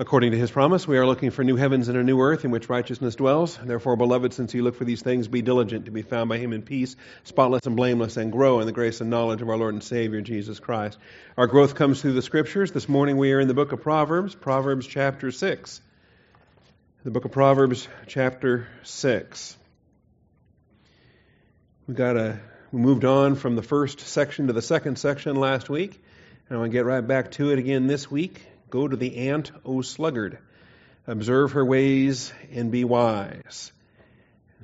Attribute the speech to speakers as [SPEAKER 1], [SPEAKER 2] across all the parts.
[SPEAKER 1] According to his promise, we are looking for new heavens and a new earth in which righteousness dwells. Therefore, beloved, since you look for these things, be diligent to be found by him in peace, spotless and blameless, and grow in the grace and knowledge of our Lord and Savior, Jesus Christ. Our growth comes through the scriptures. This morning we are in the book of Proverbs, Proverbs chapter 6. The book of Proverbs, chapter 6. We got a we moved on from the first section to the second section last week, and I want to get right back to it again this week. Go to the ant, O sluggard. Observe her ways and be wise.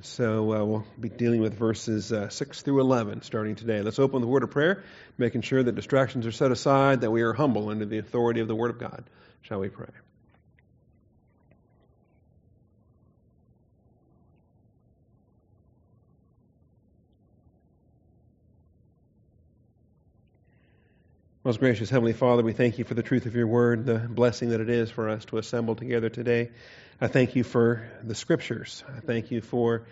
[SPEAKER 1] So uh, we'll be dealing with verses uh, 6 through 11 starting today. Let's open the word of prayer, making sure that distractions are set aside, that we are humble under the authority of the word of God. Shall we pray? Most gracious Heavenly Father, we thank you for the truth of your word, the blessing that it is for us to assemble together today. I thank you for the scriptures. I thank you for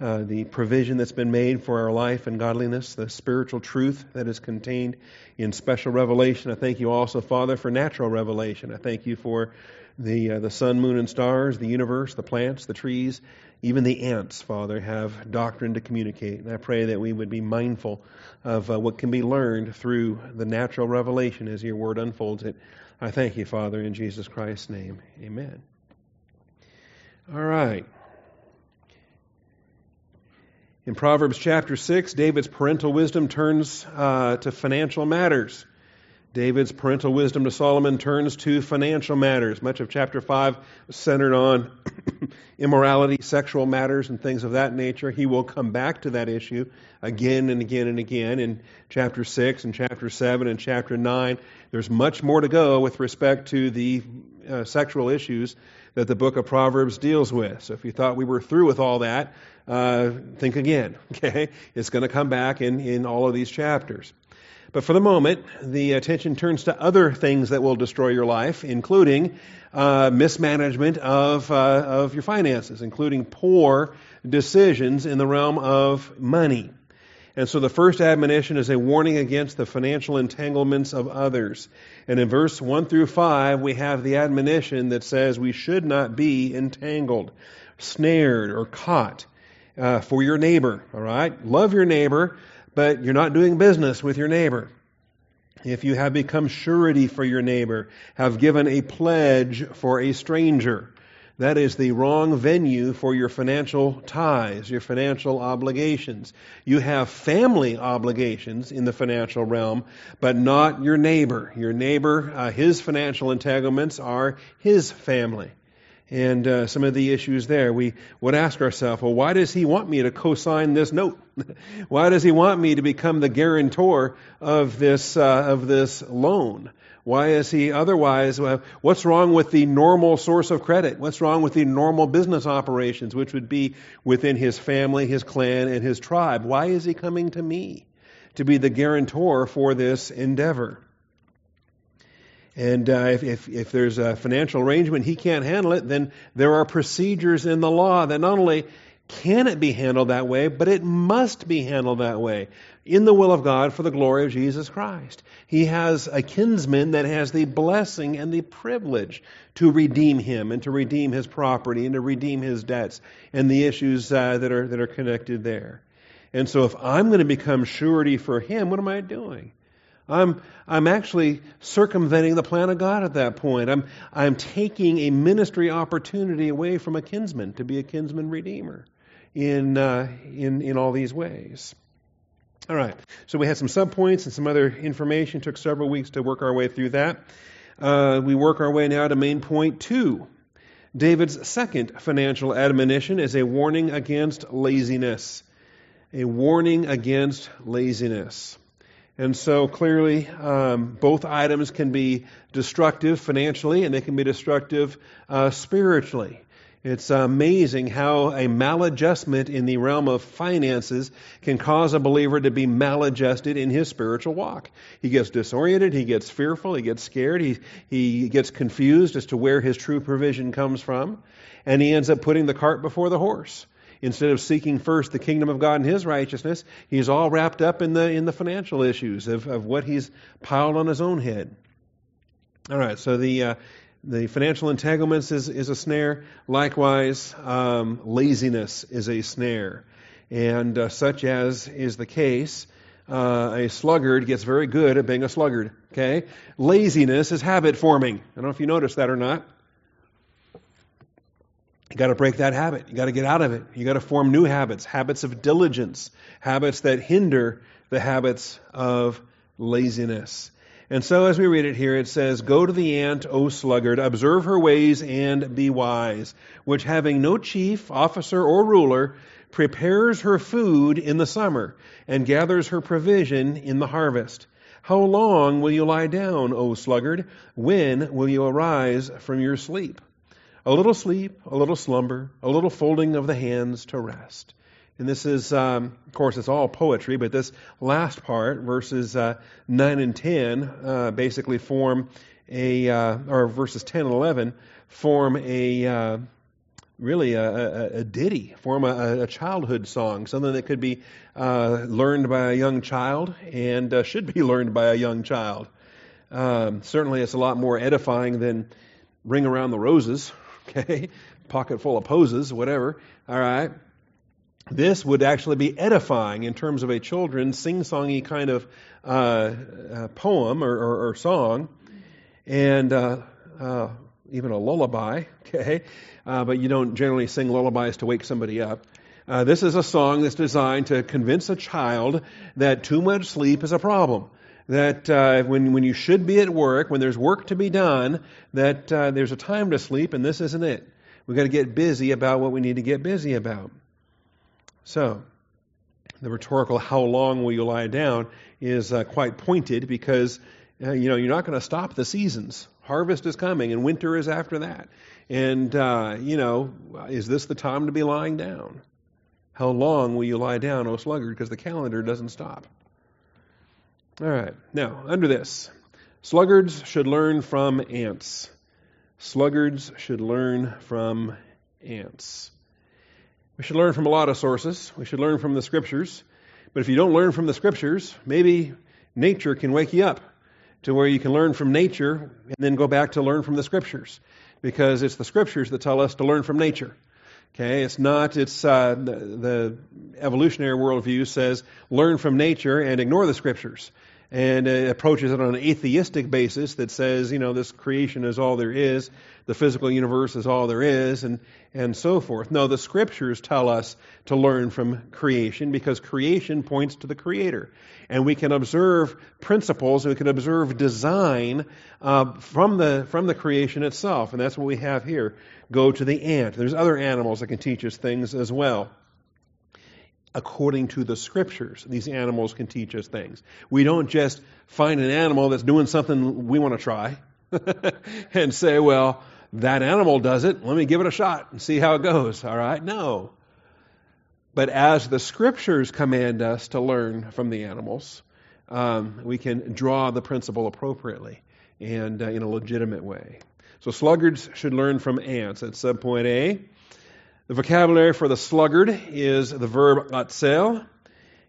[SPEAKER 1] uh, the provision that's been made for our life and godliness, the spiritual truth that is contained in special revelation. I thank you also, Father, for natural revelation. I thank you for the uh, the sun, moon, and stars, the universe, the plants, the trees, even the ants, Father, have doctrine to communicate. And I pray that we would be mindful of uh, what can be learned through the natural revelation as your word unfolds it. I thank you, Father, in Jesus Christ's name. Amen. All right. In Proverbs chapter 6, David's parental wisdom turns uh, to financial matters. David's parental wisdom to Solomon turns to financial matters. Much of chapter 5 centered on immorality, sexual matters, and things of that nature. He will come back to that issue again and again and again in chapter 6 and chapter 7 and chapter 9. There's much more to go with respect to the uh, sexual issues that the book of Proverbs deals with. So if you thought we were through with all that, uh, think again, okay? It's going to come back in, in all of these chapters. But for the moment, the attention turns to other things that will destroy your life, including uh, mismanagement of, uh, of your finances, including poor decisions in the realm of money. And so the first admonition is a warning against the financial entanglements of others. And in verse 1 through 5, we have the admonition that says we should not be entangled, snared, or caught uh, for your neighbor. All right? Love your neighbor, but you're not doing business with your neighbor. If you have become surety for your neighbor, have given a pledge for a stranger, that is the wrong venue for your financial ties, your financial obligations. You have family obligations in the financial realm, but not your neighbor. Your neighbor, uh, his financial entanglements are his family and uh, some of the issues there, we would ask ourselves, well, why does he want me to co-sign this note? why does he want me to become the guarantor of this uh, of this loan? Why is he otherwise? What's wrong with the normal source of credit? What's wrong with the normal business operations, which would be within his family, his clan, and his tribe? Why is he coming to me to be the guarantor for this endeavor? And uh, if, if, if, there's a financial arrangement, he can't handle it, then there are procedures in the law that not only can it be handled that way, but it must be handled that way in the will of God for the glory of Jesus Christ. He has a kinsman that has the blessing and the privilege to redeem him and to redeem his property and to redeem his debts and the issues uh, that, are, that are connected there. And so if I'm going to become surety for him, what am I doing? I'm, I'm actually circumventing the plan of God at that point. I'm, I'm taking a ministry opportunity away from a kinsman to be a kinsman redeemer in, uh, in, in all these ways. All right, so we had some subpoints and some other information. Took several weeks to work our way through that. Uh, we work our way now to main point two. David's second financial admonition is a warning against laziness. A warning against laziness. And so clearly, um, both items can be destructive financially and they can be destructive uh, spiritually. It's amazing how a maladjustment in the realm of finances can cause a believer to be maladjusted in his spiritual walk. He gets disoriented, he gets fearful, he gets scared, he, he gets confused as to where his true provision comes from, and he ends up putting the cart before the horse instead of seeking first the kingdom of God and his righteousness, he's all wrapped up in the, in the financial issues of, of what he's piled on his own head. All right, so the, uh, the financial entanglements is, is a snare. Likewise, um, laziness is a snare. And uh, such as is the case, uh, a sluggard gets very good at being a sluggard. Okay? Laziness is habit forming. I don't know if you noticed that or not. You got to break that habit. You got to get out of it. You got to form new habits, habits of diligence, habits that hinder the habits of laziness. And so, as we read it here, it says, Go to the ant, O sluggard, observe her ways and be wise, which having no chief, officer, or ruler, prepares her food in the summer and gathers her provision in the harvest. How long will you lie down, O sluggard? When will you arise from your sleep? A little sleep, a little slumber, a little folding of the hands to rest. And this is, um, of course, it's all poetry, but this last part, verses uh, 9 and 10, uh, basically form a, uh, or verses 10 and 11, form a, uh, really a, a, a, ditty, form a, a, childhood song, something that could be uh, learned by a young child and uh, should be learned by a young child. Um, certainly, it's a lot more edifying than Ring Around the Roses, okay? Pocket full of poses, whatever. All right. This would actually be edifying in terms of a children's sing-songy kind of uh, uh, poem or, or, or, song, and uh, uh even a lullaby. Okay, uh, but you don't generally sing lullabies to wake somebody up. Uh, this is a song that's designed to convince a child that too much sleep is a problem that uh, when, when you should be at work, when there's work to be done, that uh, there's a time to sleep, and this isn't it. We've got to get busy about what we need to get busy about. So, the rhetorical "How long will you lie down?" is uh, quite pointed because uh, you know you're not going to stop the seasons. Harvest is coming, and winter is after that. And uh, you know, is this the time to be lying down? How long will you lie down, O sluggard? Because the calendar doesn't stop. All right. Now, under this, sluggards should learn from ants. Sluggards should learn from ants. We should learn from a lot of sources. We should learn from the scriptures. But if you don't learn from the scriptures, maybe nature can wake you up to where you can learn from nature and then go back to learn from the scriptures. Because it's the scriptures that tell us to learn from nature. Okay, it's not, it's uh, the, the, evolutionary worldview says learn from nature and ignore the scriptures. And approaches it on an atheistic basis that says, you know, this creation is all there is, the physical universe is all there is, and, and so forth. No, the scriptures tell us to learn from creation because creation points to the Creator. And we can observe principles and we can observe design uh, from, the, from the creation itself. And that's what we have here go to the ant. There's other animals that can teach us things as well. According to the scriptures, these animals can teach us things. We don't just find an animal that's doing something we want to try and say, well, that animal does it. Let me give it a shot and see how it goes. All right? No. But as the scriptures command us to learn from the animals, um, we can draw the principle appropriately and uh, in a legitimate way. So sluggards should learn from ants. That's subpoint A. The vocabulary for the sluggard is the verb atzel,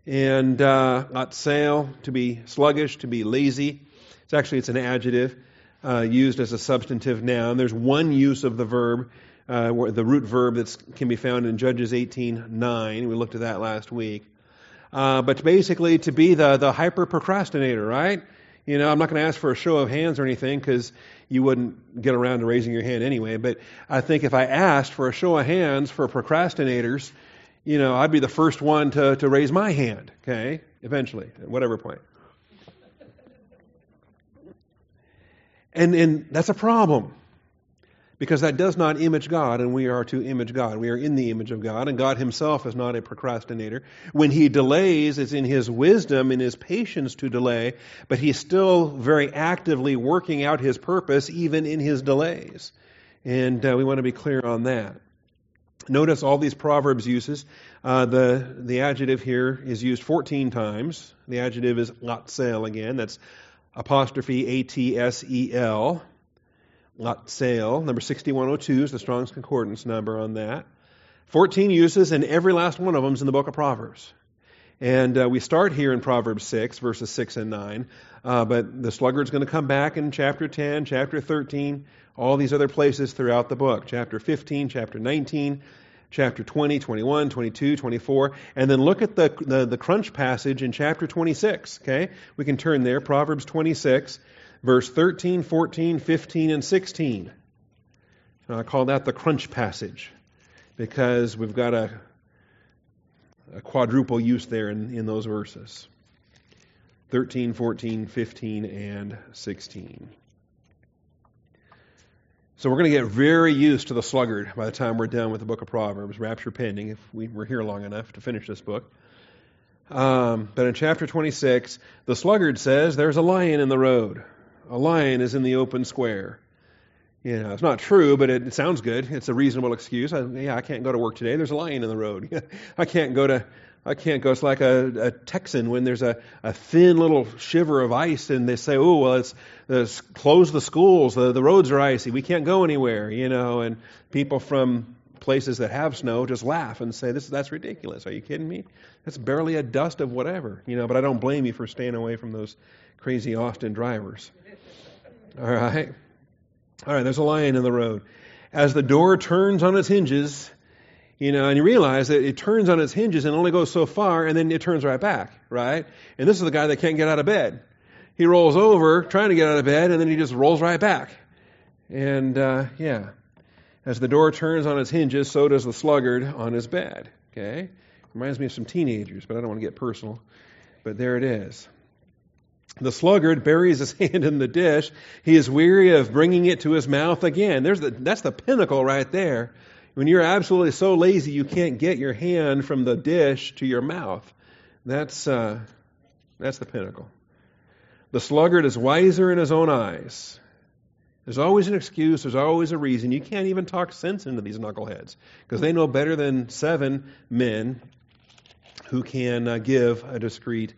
[SPEAKER 1] and uh, atzel to be sluggish, to be lazy. It's actually it's an adjective uh, used as a substantive noun. There's one use of the verb, uh, the root verb that can be found in Judges 18:9. We looked at that last week. Uh, but basically, to be the the hyper procrastinator, right? You know, I'm not going to ask for a show of hands or anything because you wouldn't get around to raising your hand anyway. But I think if I asked for a show of hands for procrastinators, you know, I'd be the first one to, to raise my hand, okay, eventually, at whatever point. And, and that's a problem because that does not image God, and we are to image God. We are in the image of God, and God Himself is not a procrastinator. When He delays, it's in His wisdom, in His patience to delay, but He's still very actively working out His purpose even in His delays. And uh, we want to be clear on that. Notice all these Proverbs uses. Uh, the, the adjective here is used 14 times. The adjective is atzel again. That's apostrophe A T S E L. Latzel. Number 6102 is the Strong's Concordance number on that. 14 uses, and every last one of them is in the book of Proverbs. And uh, we start here in Proverbs 6, verses 6 and 9. Uh, but the sluggard's going to come back in chapter 10, chapter 13, all these other places throughout the book. Chapter 15, chapter 19, chapter 20, 21, 22, 24. And then look at the, the, the crunch passage in chapter 26. Okay? We can turn there. Proverbs 26, verse 13, 14, 15, and 16. I call that the crunch passage because we've got a a quadruple use there in, in those verses 13, 14, 15, and 16. So we're going to get very used to the sluggard by the time we're done with the book of Proverbs, rapture pending, if we were here long enough to finish this book. Um, but in chapter 26, the sluggard says, There's a lion in the road. A lion is in the open square. You know, it's not true, but it, it sounds good. It's a reasonable excuse. I, yeah, I can't go to work today. There's a lion in the road. I can't go to. I can't go. It's like a, a Texan when there's a, a thin little shiver of ice, and they say, "Oh, well, it's, it's close the schools. The, the roads are icy. We can't go anywhere." You know, and people from places that have snow just laugh and say, "This that's ridiculous. Are you kidding me? That's barely a dust of whatever." You know, but I don't blame you for staying away from those crazy Austin drivers. All right. All right, there's a lion in the road. As the door turns on its hinges, you know, and you realize that it turns on its hinges and only goes so far, and then it turns right back, right? And this is the guy that can't get out of bed. He rolls over trying to get out of bed, and then he just rolls right back. And uh, yeah, as the door turns on its hinges, so does the sluggard on his bed. Okay, reminds me of some teenagers, but I don't want to get personal. But there it is. The sluggard buries his hand in the dish. He is weary of bringing it to his mouth again. There's the, that's the pinnacle right there. When you're absolutely so lazy you can't get your hand from the dish to your mouth, that's, uh, that's the pinnacle. The sluggard is wiser in his own eyes. There's always an excuse, there's always a reason. You can't even talk sense into these knuckleheads because they know better than seven men who can uh, give a discreet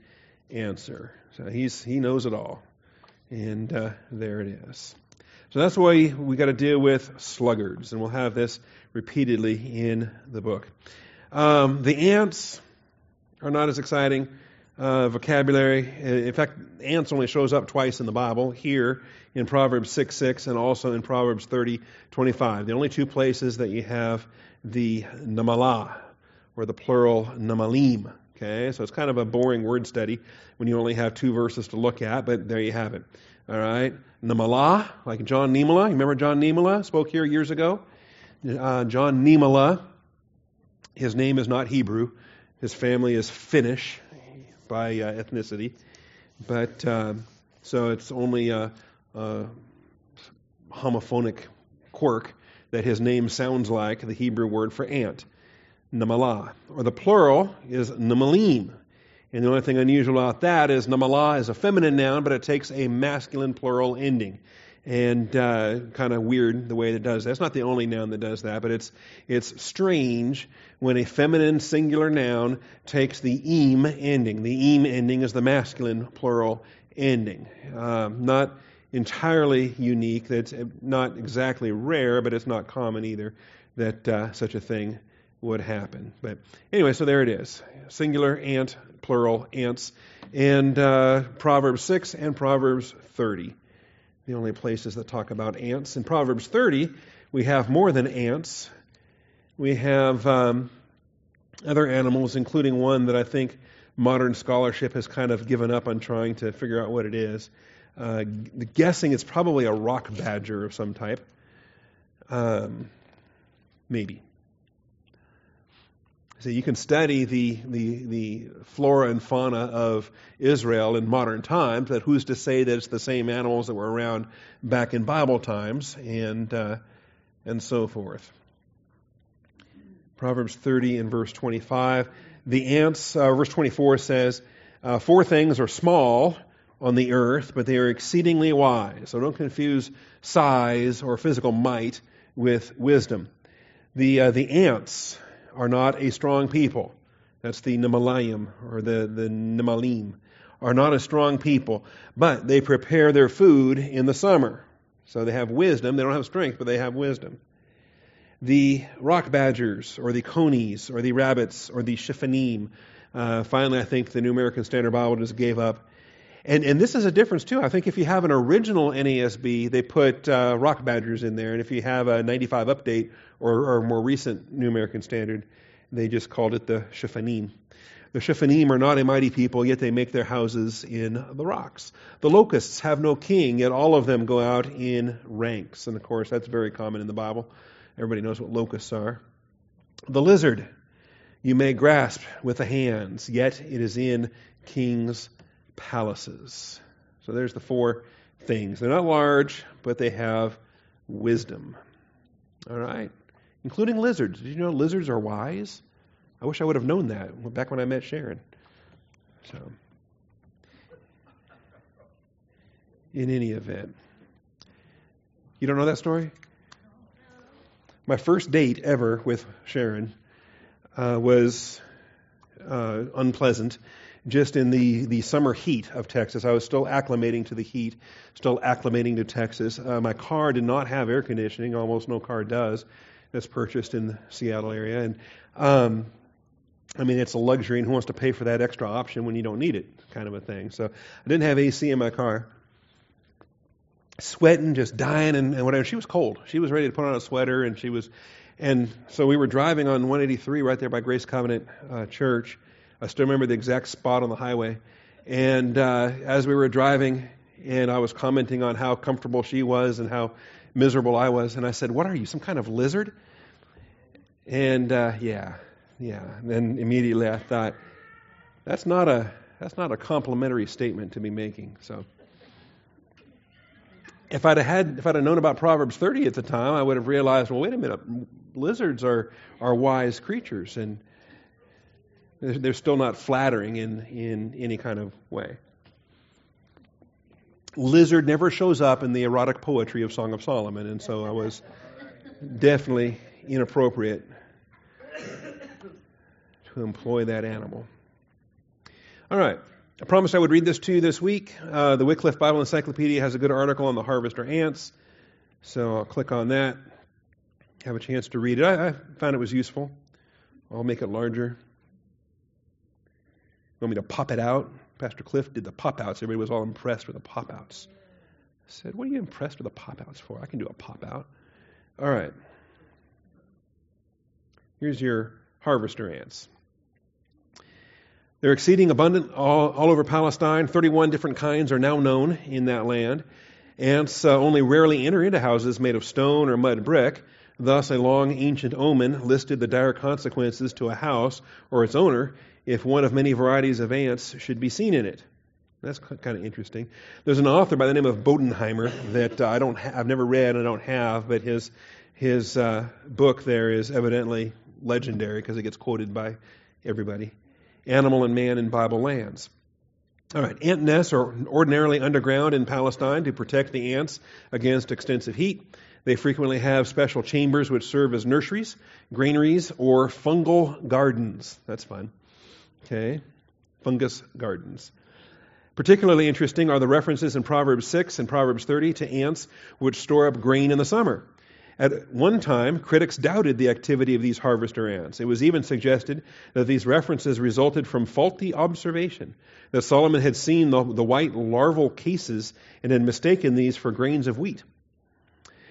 [SPEAKER 1] answer. So he's he knows it all, and uh, there it is. So that's why we got to deal with sluggards, and we'll have this repeatedly in the book. Um, the ants are not as exciting uh, vocabulary. In fact, ants only shows up twice in the Bible. Here in Proverbs six six, and also in Proverbs thirty twenty five. The only two places that you have the namalah, or the plural namalim. Okay, so it's kind of a boring word study when you only have two verses to look at, but there you have it. All right, Namalah, like John Niemela. You remember John Niemela spoke here years ago? Uh, John Niemela, his name is not Hebrew. His family is Finnish by uh, ethnicity, but uh, so it's only a, a homophonic quirk that his name sounds like the Hebrew word for ant. Namalah. Or the plural is Namalim. And the only thing unusual about that is Namalah is a feminine noun, but it takes a masculine plural ending. And uh, kind of weird the way it does that. It's not the only noun that does that, but it's, it's strange when a feminine singular noun takes the eem ending. The eem ending is the masculine plural ending. Um, not entirely unique. That's not exactly rare, but it's not common either that uh, such a thing would happen. But anyway, so there it is singular, ant, plural, ants. And uh, Proverbs 6 and Proverbs 30, the only places that talk about ants. In Proverbs 30, we have more than ants. We have um, other animals, including one that I think modern scholarship has kind of given up on trying to figure out what it is. Uh, guessing it's probably a rock badger of some type. Um, maybe. So you can study the, the, the flora and fauna of Israel in modern times, but who's to say that it's the same animals that were around back in Bible times and, uh, and so forth. Proverbs 30 and verse 25. The ants, uh, verse 24 says, uh, Four things are small on the earth, but they are exceedingly wise. So don't confuse size or physical might with wisdom. The, uh, the ants, are not a strong people. That's the Nemalayim or the, the Nemalim are not a strong people, but they prepare their food in the summer. So they have wisdom. They don't have strength, but they have wisdom. The rock badgers or the conies or the rabbits or the shiphanim, Uh, finally, I think the New American Standard Bible just gave up. And, and this is a difference too. I think if you have an original NASB, they put uh, rock badgers in there, and if you have a 95 update or, or more recent New American Standard, they just called it the Shephanim. The Shephanim are not a mighty people, yet they make their houses in the rocks. The locusts have no king, yet all of them go out in ranks. And of course, that's very common in the Bible. Everybody knows what locusts are. The lizard you may grasp with the hands, yet it is in kings' palaces. So there's the four things. They're not large, but they have wisdom. All right. Including lizards. Did you know lizards are wise? I wish I would have known that back when I met Sharon. So, in any event, you don't know that story? My first date ever with Sharon uh, was uh, unpleasant. Just in the, the summer heat of Texas, I was still acclimating to the heat, still acclimating to Texas. Uh, my car did not have air conditioning; almost no car does. That's purchased in the Seattle area, and um, I mean, it's a luxury, and who wants to pay for that extra option when you don't need it, kind of a thing. So I didn't have AC in my car. Sweating, just dying, and, and whatever. She was cold. She was ready to put on a sweater, and she was, and so we were driving on 183 right there by Grace Covenant uh, Church. I still remember the exact spot on the highway. And uh, as we were driving, and I was commenting on how comfortable she was and how miserable I was, and I said, "What are you, some kind of lizard?" And uh, yeah, yeah. And then immediately I thought, that's not a that's not a complimentary statement to be making. So if I'd had if I'd have known about Proverbs 30 at the time, I would have realized, well, wait a minute, lizards are are wise creatures, and they're, they're still not flattering in in any kind of way. Lizard never shows up in the erotic poetry of Song of Solomon, and so I was definitely inappropriate to employ that animal. All right. I promised I would read this to you this week. Uh, the Wycliffe Bible Encyclopedia has a good article on the harvester ants, so I'll click on that, have a chance to read it. I, I found it was useful. I'll make it larger. Want me to pop it out? Pastor Cliff did the pop outs. Everybody was all impressed with the pop outs. I said, What are you impressed with the pop outs for? I can do a pop out. All right. Here's your harvester ants. They're exceeding abundant all, all, over Palestine. 31 different kinds are now known in that land. Ants uh, only rarely enter into houses made of stone or mud brick. Thus, a long ancient omen listed the dire consequences to a house or its owner if one of many varieties of ants should be seen in it. That's kind of interesting. There's an author by the name of Bodenheimer that uh, I don't ha- I've never read and I don't have, but his his uh, book there is evidently legendary because it gets quoted by everybody. Animal and Man in Bible Lands. All right, ant nests are ordinarily underground in Palestine to protect the ants against extensive heat. They frequently have special chambers which serve as nurseries, granaries, or fungal gardens. That's fun. Okay, fungus gardens. Particularly interesting are the references in Proverbs 6 and Proverbs 30 to ants which store up grain in the summer. At one time, critics doubted the activity of these harvester ants. It was even suggested that these references resulted from faulty observation, that Solomon had seen the, the white larval cases and had mistaken these for grains of wheat.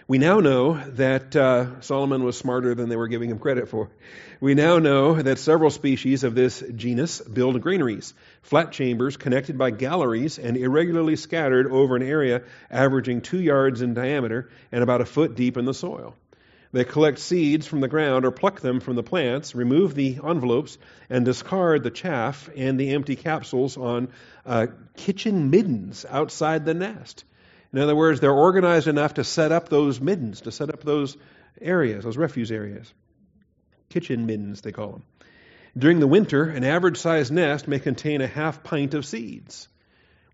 [SPEAKER 1] We now know that uh, Solomon was smarter than they were giving him credit for. We now know that several species of this genus build granaries, flat chambers connected by galleries and irregularly scattered over an area averaging two yards in diameter and about a foot deep in the soil. They collect seeds from the ground or pluck them from the plants, remove the envelopes, and discard the chaff and the empty capsules on uh, kitchen middens outside the nest. In other words, they're organized enough to set up those middens, to set up those areas, those refuse areas. Kitchen middens, they call them. During the winter, an average sized nest may contain a half pint of seeds.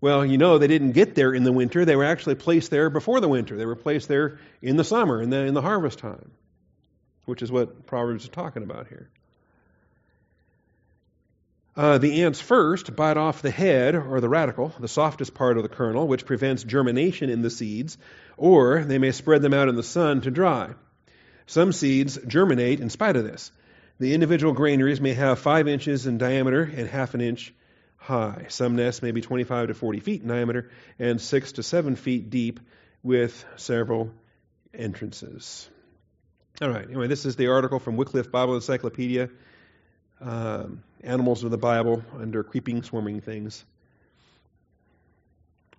[SPEAKER 1] Well, you know, they didn't get there in the winter. They were actually placed there before the winter. They were placed there in the summer, in the, in the harvest time, which is what Proverbs is talking about here. Uh, the ants first bite off the head or the radicle, the softest part of the kernel, which prevents germination in the seeds, or they may spread them out in the sun to dry. Some seeds germinate in spite of this. The individual granaries may have five inches in diameter and half an inch high. Some nests may be 25 to 40 feet in diameter and six to seven feet deep with several entrances. All right, anyway, this is the article from Wycliffe Bible Encyclopedia um, Animals of the Bible under Creeping, Swarming Things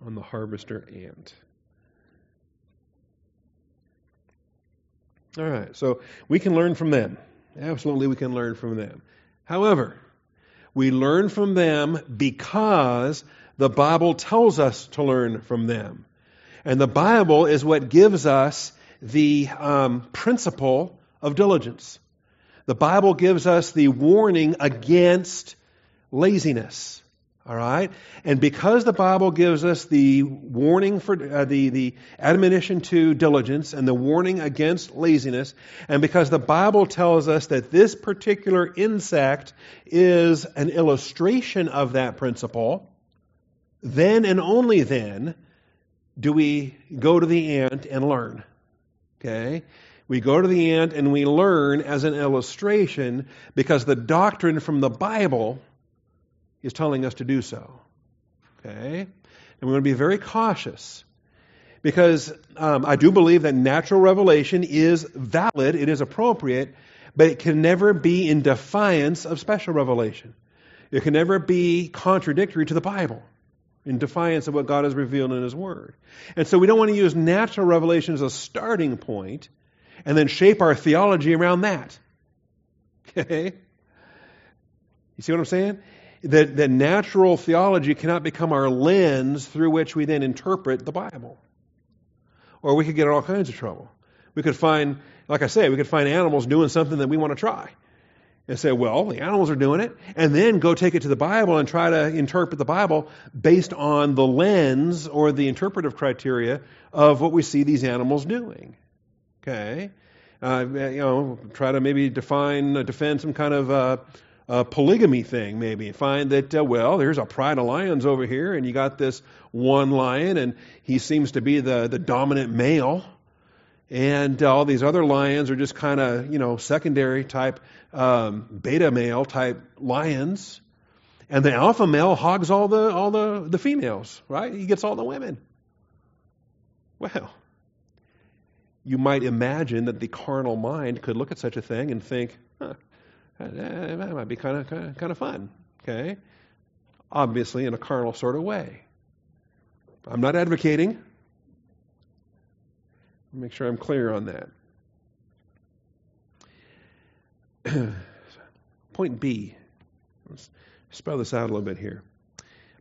[SPEAKER 1] on the harvester ant. All right, so we can learn from them. Absolutely, we can learn from them. However, we learn from them because the Bible tells us to learn from them. And the Bible is what gives us the um, principle of diligence. The Bible gives us the warning against laziness. All right? And because the Bible gives us the warning for uh, the, the admonition to diligence and the warning against laziness, and because the Bible tells us that this particular insect is an illustration of that principle, then and only then do we go to the ant and learn. Okay? We go to the end and we learn as an illustration because the doctrine from the Bible is telling us to do so. Okay? And we want to be very cautious because um, I do believe that natural revelation is valid, it is appropriate, but it can never be in defiance of special revelation. It can never be contradictory to the Bible, in defiance of what God has revealed in His Word. And so we don't want to use natural revelation as a starting point and then shape our theology around that. Okay? You see what I'm saying? that, that natural theology cannot become our lens through which we then interpret the Bible. Or we could get in all kinds of trouble. We could find, like I say, we could find animals doing something that we want to try. And say, well, the animals are doing it. And then go take it to the Bible and try to interpret the Bible based on the lens or the interpretive criteria of what we see these animals doing. Okay? Uh, you know, try to maybe define, uh, defend some kind of uh, a polygamy thing, maybe. Find that, uh, well, there's a pride of lions over here, and you got this one lion, and he seems to be the, the dominant male. And uh, all these other lions are just kind of, you know, secondary type, um, beta male type lions. And the alpha male hogs all the, all the, the females, right? He gets all the women. Well, you might imagine that the carnal mind could look at such a thing and think, huh, that might be kind of, kind of, fun, okay? Obviously, in a carnal sort of way. I'm not advocating. Make sure I'm clear on that. Point B. Let's spell this out a little bit here.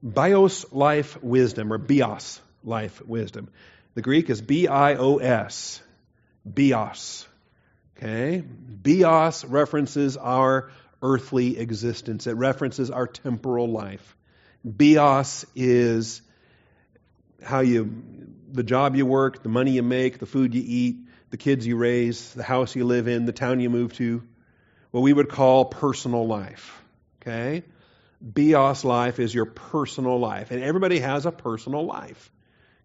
[SPEAKER 1] Bios life wisdom, or bios life wisdom. The Greek is B I O S. Bios. Okay? Bios references our earthly existence, it references our temporal life. Bios is how you, the job you work, the money you make, the food you eat, the kids you raise, the house you live in, the town you move to, what we would call personal life. Okay? Bios life is your personal life. And everybody has a personal life.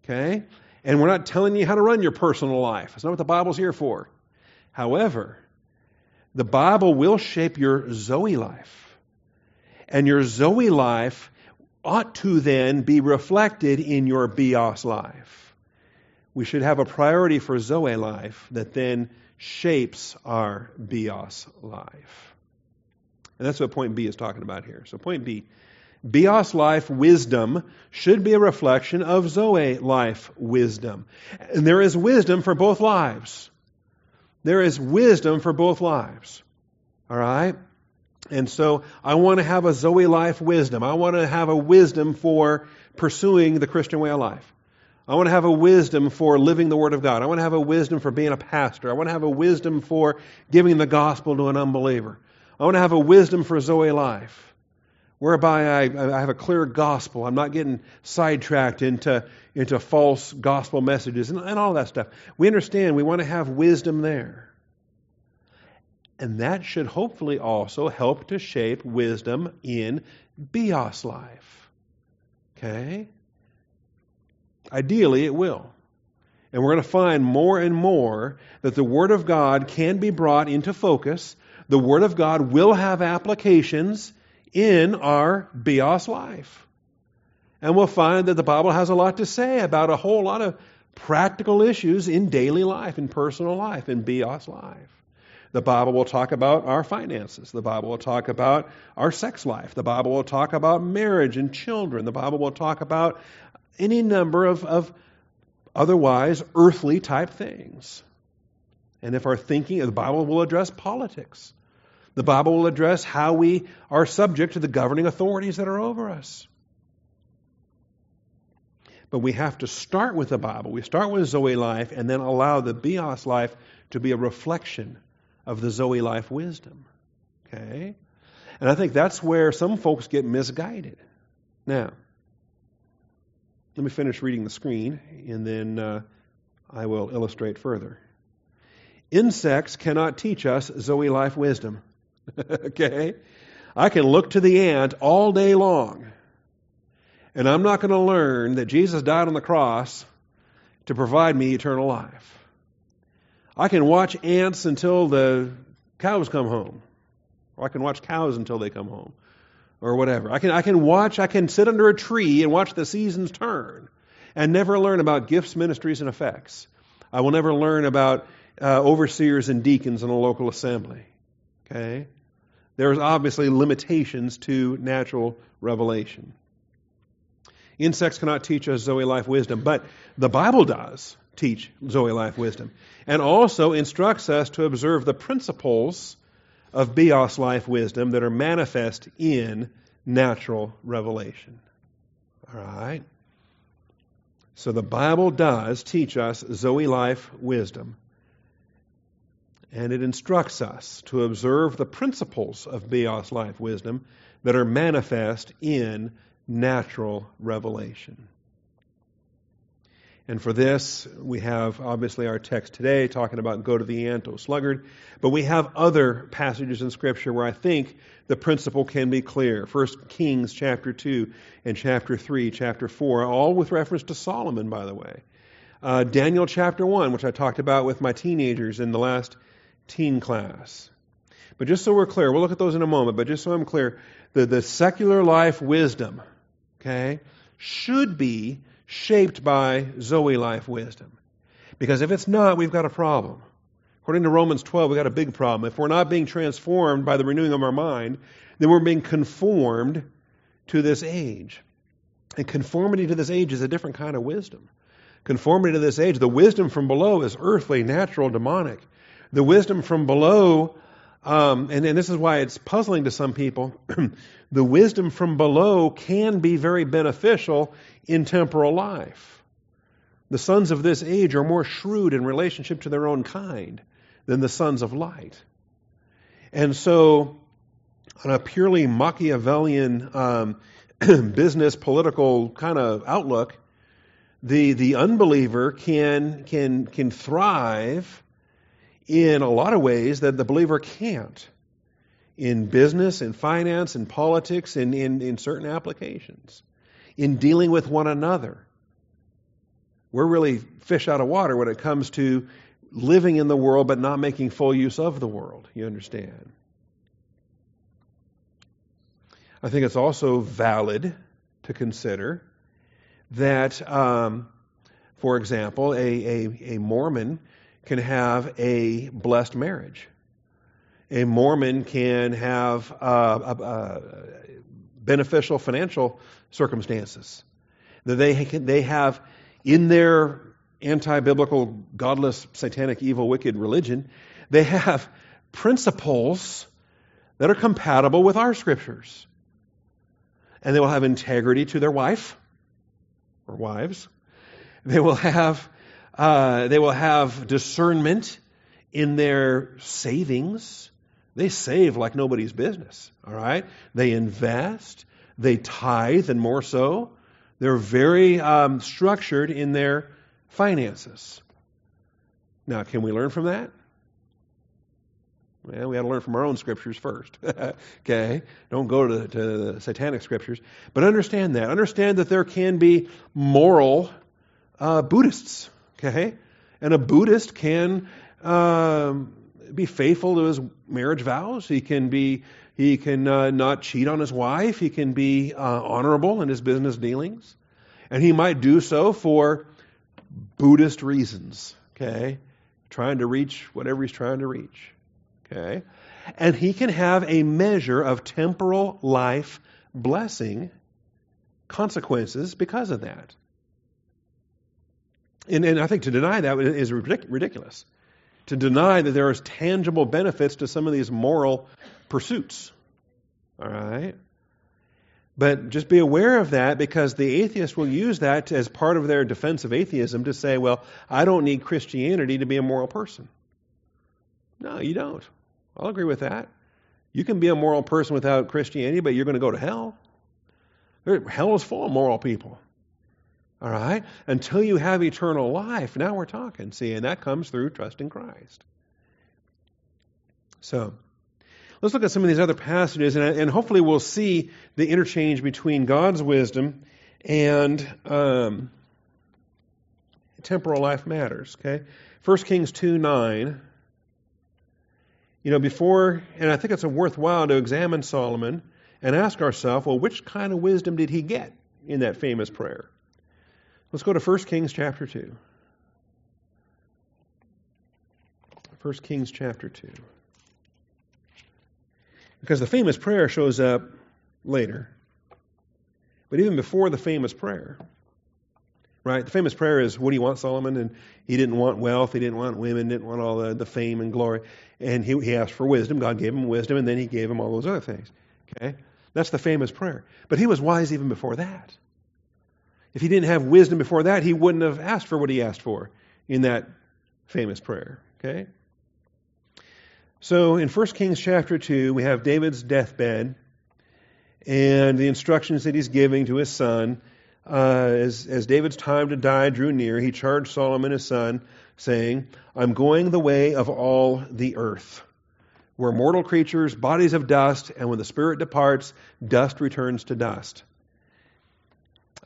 [SPEAKER 1] Okay? And we're not telling you how to run your personal life. That's not what the Bible's here for. However, the Bible will shape your Zoe life. And your Zoe life ought to then be reflected in your Bios life. We should have a priority for Zoe life that then shapes our Bios life. And that's what point B is talking about here. So, point B Bios life wisdom should be a reflection of Zoe life wisdom. And there is wisdom for both lives. There is wisdom for both lives. All right? And so I want to have a Zoe life wisdom. I want to have a wisdom for pursuing the Christian way of life. I want to have a wisdom for living the Word of God. I want to have a wisdom for being a pastor. I want to have a wisdom for giving the gospel to an unbeliever. I want to have a wisdom for Zoe life whereby I, I, have a clear gospel. I'm not getting sidetracked into, into false gospel messages and, and all that stuff. We understand we want to have wisdom there. And that should hopefully also help to shape wisdom in bios life. Okay? Ideally, it will. And we're going to find more and more that the Word of God can be brought into focus the Word of God will have applications in our bios life. And we'll find that the Bible has a lot to say about a whole lot of practical issues in daily life, in personal life, in bios life. The Bible will talk about our finances. The Bible will talk about our sex life. The Bible will talk about marriage and children. The Bible will talk about any number of, of otherwise earthly type things. And if our thinking, the Bible will address politics. The Bible will address how we are subject to the governing authorities that are over us. But we have to start with the Bible. We start with Zoe life and then allow the Bios life to be a reflection of the Zoe life wisdom. Okay? And I think that's where some folks get misguided. Now, let me finish reading the screen and then uh, I will illustrate further. Insects cannot teach us Zoe life wisdom. okay? I can look to the ant all day long, and I'm not going to learn that Jesus died on the cross to provide me eternal life. I can watch ants until the cows come home, or I can watch cows until they come home, or whatever. I can, I can watch, I can sit under a tree and watch the seasons turn and never learn about gifts, ministries, and effects. I will never learn about uh, overseers and deacons in a local assembly. Okay? There's obviously limitations to natural revelation. Insects cannot teach us Zoe life wisdom, but the Bible does teach Zoe life wisdom and also instructs us to observe the principles of Bios life wisdom that are manifest in natural revelation. All right? So the Bible does teach us Zoe life wisdom and it instructs us to observe the principles of Bios life wisdom that are manifest in natural revelation. And for this, we have obviously our text today talking about go to the ant, O sluggard. But we have other passages in Scripture where I think the principle can be clear. First Kings chapter 2 and chapter 3, chapter 4, all with reference to Solomon, by the way. Uh, Daniel chapter 1, which I talked about with my teenagers in the last teen class. But just so we're clear, we'll look at those in a moment, but just so I'm clear, the, the secular life wisdom, okay, should be shaped by Zoe life wisdom. Because if it's not, we've got a problem. According to Romans 12, we've got a big problem. If we're not being transformed by the renewing of our mind, then we're being conformed to this age. And conformity to this age is a different kind of wisdom. Conformity to this age, the wisdom from below is earthly, natural, demonic. The wisdom from below, um, and, and this is why it's puzzling to some people, the wisdom from below can be very beneficial in temporal life. The sons of this age are more shrewd in relationship to their own kind than the sons of light. And so, on a purely Machiavellian um, business, political kind of outlook, the, the unbeliever can, can, can thrive in a lot of ways that the believer can't in business, in finance, in politics, in, in, in certain applications, in dealing with one another. We're really fish out of water when it comes to living in the world but not making full use of the world. You understand? I think it's also valid to consider that, um, for example, a, a, a Mormon can have a blessed marriage. A Mormon can have uh, beneficial financial circumstances. That they, they have in their anti biblical, godless, satanic, evil, wicked religion, they have principles that are compatible with our scriptures. And they will have integrity to their wife or wives. They will have uh, they will have discernment in their savings. They save like nobody's business, all right? They invest, they tithe, and more so. They're very um, structured in their finances. Now, can we learn from that? Well, we got to learn from our own scriptures first. okay? Don't go to, to the satanic scriptures. But understand that. Understand that there can be moral uh, Buddhists Okay? And a Buddhist can um, be faithful to his marriage vows. He can be he can uh, not cheat on his wife. He can be uh, honorable in his business dealings, and he might do so for Buddhist reasons. Okay, trying to reach whatever he's trying to reach. Okay, and he can have a measure of temporal life blessing consequences because of that. And, and I think to deny that is ridiculous. To deny that there is tangible benefits to some of these moral pursuits. All right? But just be aware of that because the atheist will use that as part of their defense of atheism to say, well, I don't need Christianity to be a moral person. No, you don't. I'll agree with that. You can be a moral person without Christianity, but you're going to go to hell. Hell is full of moral people. All right? Until you have eternal life, now we're talking. See, and that comes through trusting Christ. So, let's look at some of these other passages, and, and hopefully we'll see the interchange between God's wisdom and um, temporal life matters. Okay? 1 Kings 2 9. You know, before, and I think it's worthwhile to examine Solomon and ask ourselves, well, which kind of wisdom did he get in that famous prayer? Let's go to 1 Kings chapter 2. 1 Kings chapter 2. Because the famous prayer shows up later. But even before the famous prayer, right? The famous prayer is, What do you want, Solomon? And he didn't want wealth, he didn't want women, didn't want all the, the fame and glory. And he, he asked for wisdom. God gave him wisdom, and then he gave him all those other things. Okay? That's the famous prayer. But he was wise even before that. If he didn't have wisdom before that, he wouldn't have asked for what he asked for in that famous prayer. Okay? So in 1 Kings chapter 2, we have David's deathbed and the instructions that he's giving to his son. Uh, as, as David's time to die drew near, he charged Solomon his son, saying, I'm going the way of all the earth. We're mortal creatures, bodies of dust, and when the spirit departs, dust returns to dust.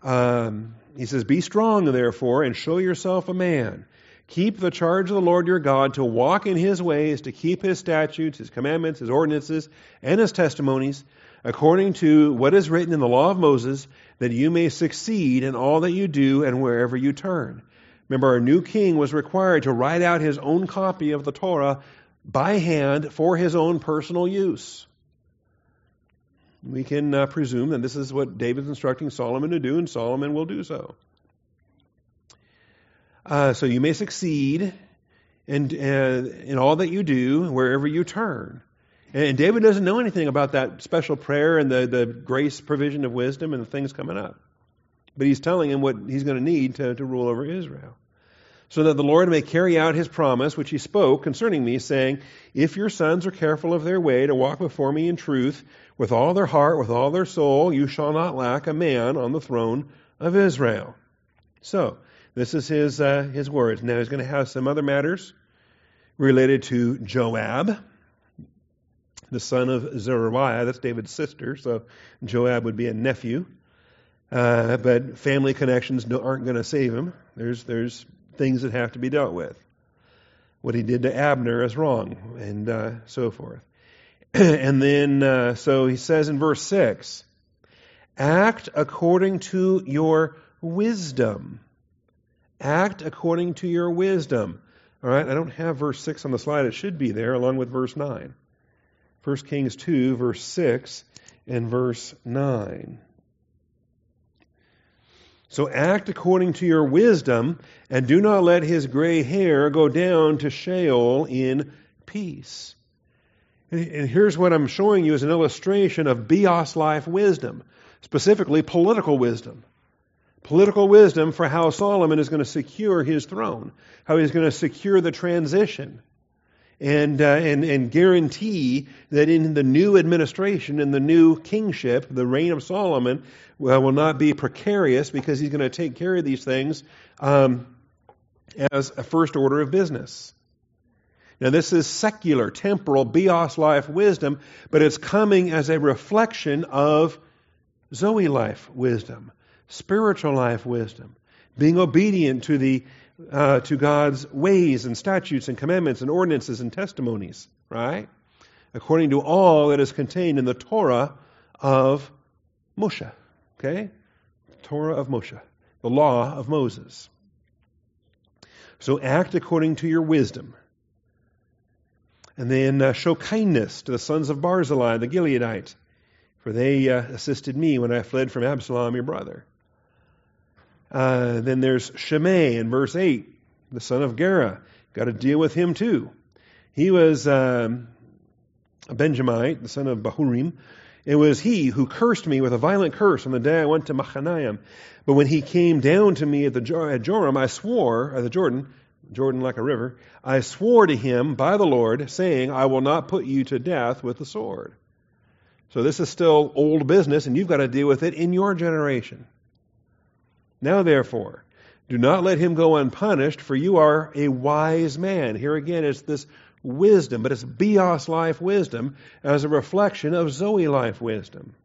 [SPEAKER 1] Um, he says, Be strong, therefore, and show yourself a man. Keep the charge of the Lord your God to walk in his ways, to keep his statutes, his commandments, his ordinances, and his testimonies, according to what is written in the law of Moses, that you may succeed in all that you do and wherever you turn. Remember, our new king was required to write out his own copy of the Torah by hand for his own personal use. We can uh, presume that this is what David's instructing Solomon to do, and Solomon will do so. Uh, so you may succeed in, uh, in all that you do, wherever you turn. And David doesn't know anything about that special prayer and the, the grace provision of wisdom and the things coming up. But he's telling him what he's going to need to, to rule over Israel so that the Lord may carry out his promise which he spoke concerning me, saying, If your sons are careful of their way to walk before me in truth, with all their heart, with all their soul, you shall not lack a man on the throne of Israel. So, this is his, uh, his words. Now, he's going to have some other matters related to Joab, the son of Zeruiah. That's David's sister, so Joab would be a nephew. Uh, but family connections aren't going to save him. There's, there's things that have to be dealt with. What he did to Abner is wrong, and uh, so forth. and then, uh, so he says in verse 6 act according to your wisdom. Act according to your wisdom. All right, I don't have verse 6 on the slide. It should be there along with verse 9. 1 Kings 2, verse 6 and verse 9. So act according to your wisdom, and do not let his gray hair go down to Sheol in peace. And here's what I'm showing you as an illustration of Bios life wisdom, specifically political wisdom. Political wisdom for how Solomon is going to secure his throne, how he's going to secure the transition and, uh, and, and guarantee that in the new administration, in the new kingship, the reign of Solomon will not be precarious because he's going to take care of these things um, as a first order of business. Now, this is secular, temporal, bios life wisdom, but it's coming as a reflection of Zoe life wisdom, spiritual life wisdom, being obedient to the uh, to God's ways and statutes and commandments and ordinances and testimonies, right? According to all that is contained in the Torah of Moshe, okay? Torah of Moshe, the law of Moses. So act according to your wisdom. And then uh, show kindness to the sons of Barzillai, the Gileadite, for they uh, assisted me when I fled from Absalom, your brother. Uh, then there's Shimei in verse 8, the son of Gera. Got to deal with him too. He was um, a Benjamite, the son of Bahurim. It was he who cursed me with a violent curse on the day I went to Machanaim. But when he came down to me at, the, at Joram, I swore, at the Jordan, Jordan like a river, I swore to him by the Lord, saying, I will not put you to death with the sword. So this is still old business, and you've got to deal with it in your generation. Now, therefore, do not let him go unpunished, for you are a wise man. Here again, it's this wisdom, but it's bios life wisdom as a reflection of Zoe life wisdom.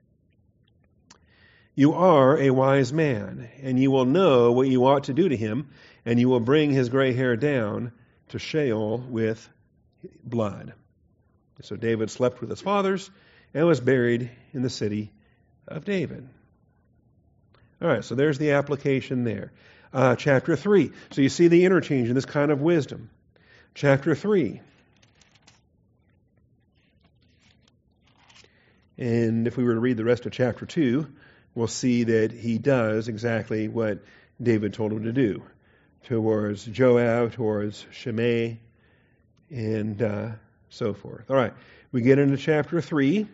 [SPEAKER 1] You are a wise man, and you will know what you ought to do to him, and you will bring his gray hair down to Sheol with blood. So David slept with his fathers and was buried in the city of David. All right, so there's the application there. Uh, chapter 3. So you see the interchange in this kind of wisdom. Chapter 3. And if we were to read the rest of chapter 2, we'll see that he does exactly what David told him to do towards Joab, towards Shimei, and uh, so forth. All right, we get into chapter 3.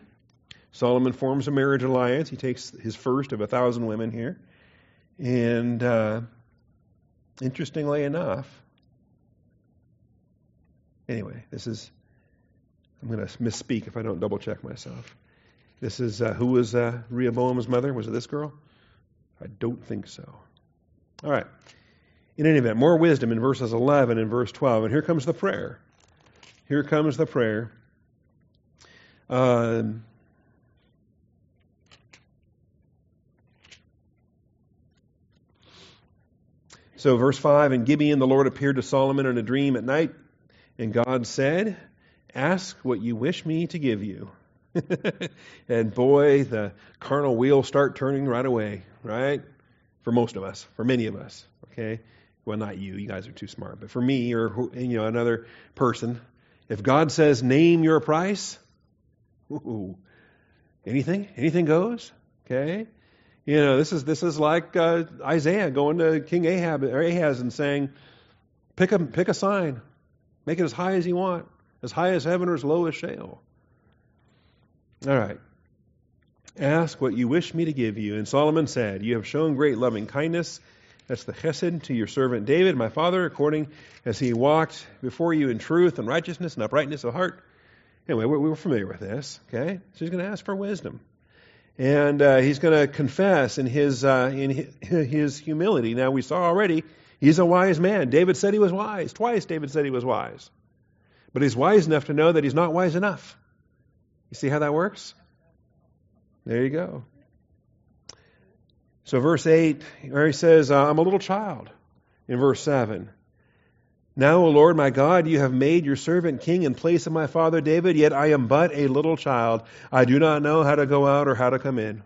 [SPEAKER 1] Solomon forms a marriage alliance. He takes his first of a thousand women here. And uh, interestingly enough, anyway, this is, I'm going to misspeak if I don't double check myself. This is, uh, who was uh, Rehoboam's mother? Was it this girl? I don't think so. All right. In any event, more wisdom in verses 11 and verse 12. And here comes the prayer. Here comes the prayer. Um, So, verse 5 In Gibeon, the Lord appeared to Solomon in a dream at night, and God said, Ask what you wish me to give you. and boy, the carnal wheels start turning right away, right? For most of us, for many of us, okay? Well, not you, you guys are too smart, but for me or you know another person, if God says, Name your price, ooh, anything, anything goes, okay? You know, this is this is like uh, Isaiah going to King Ahab or Ahaz and saying, "Pick a pick a sign, make it as high as you want, as high as heaven or as low as Sheol." All right. Ask what you wish me to give you. And Solomon said, You have shown great loving kindness. That's the chesed to your servant David, my father, according as he walked before you in truth and righteousness and uprightness of heart. Anyway, we're familiar with this, okay? So he's going to ask for wisdom and uh, he's going to confess in his uh, in his humility. Now we saw already he's a wise man. David said he was wise twice. David said he was wise, but he's wise enough to know that he's not wise enough. You see how that works? There you go. So verse eight, where he says, uh, "I'm a little child." In verse seven, now, O Lord my God, you have made your servant king in place of my father David, yet I am but a little child. I do not know how to go out or how to come in.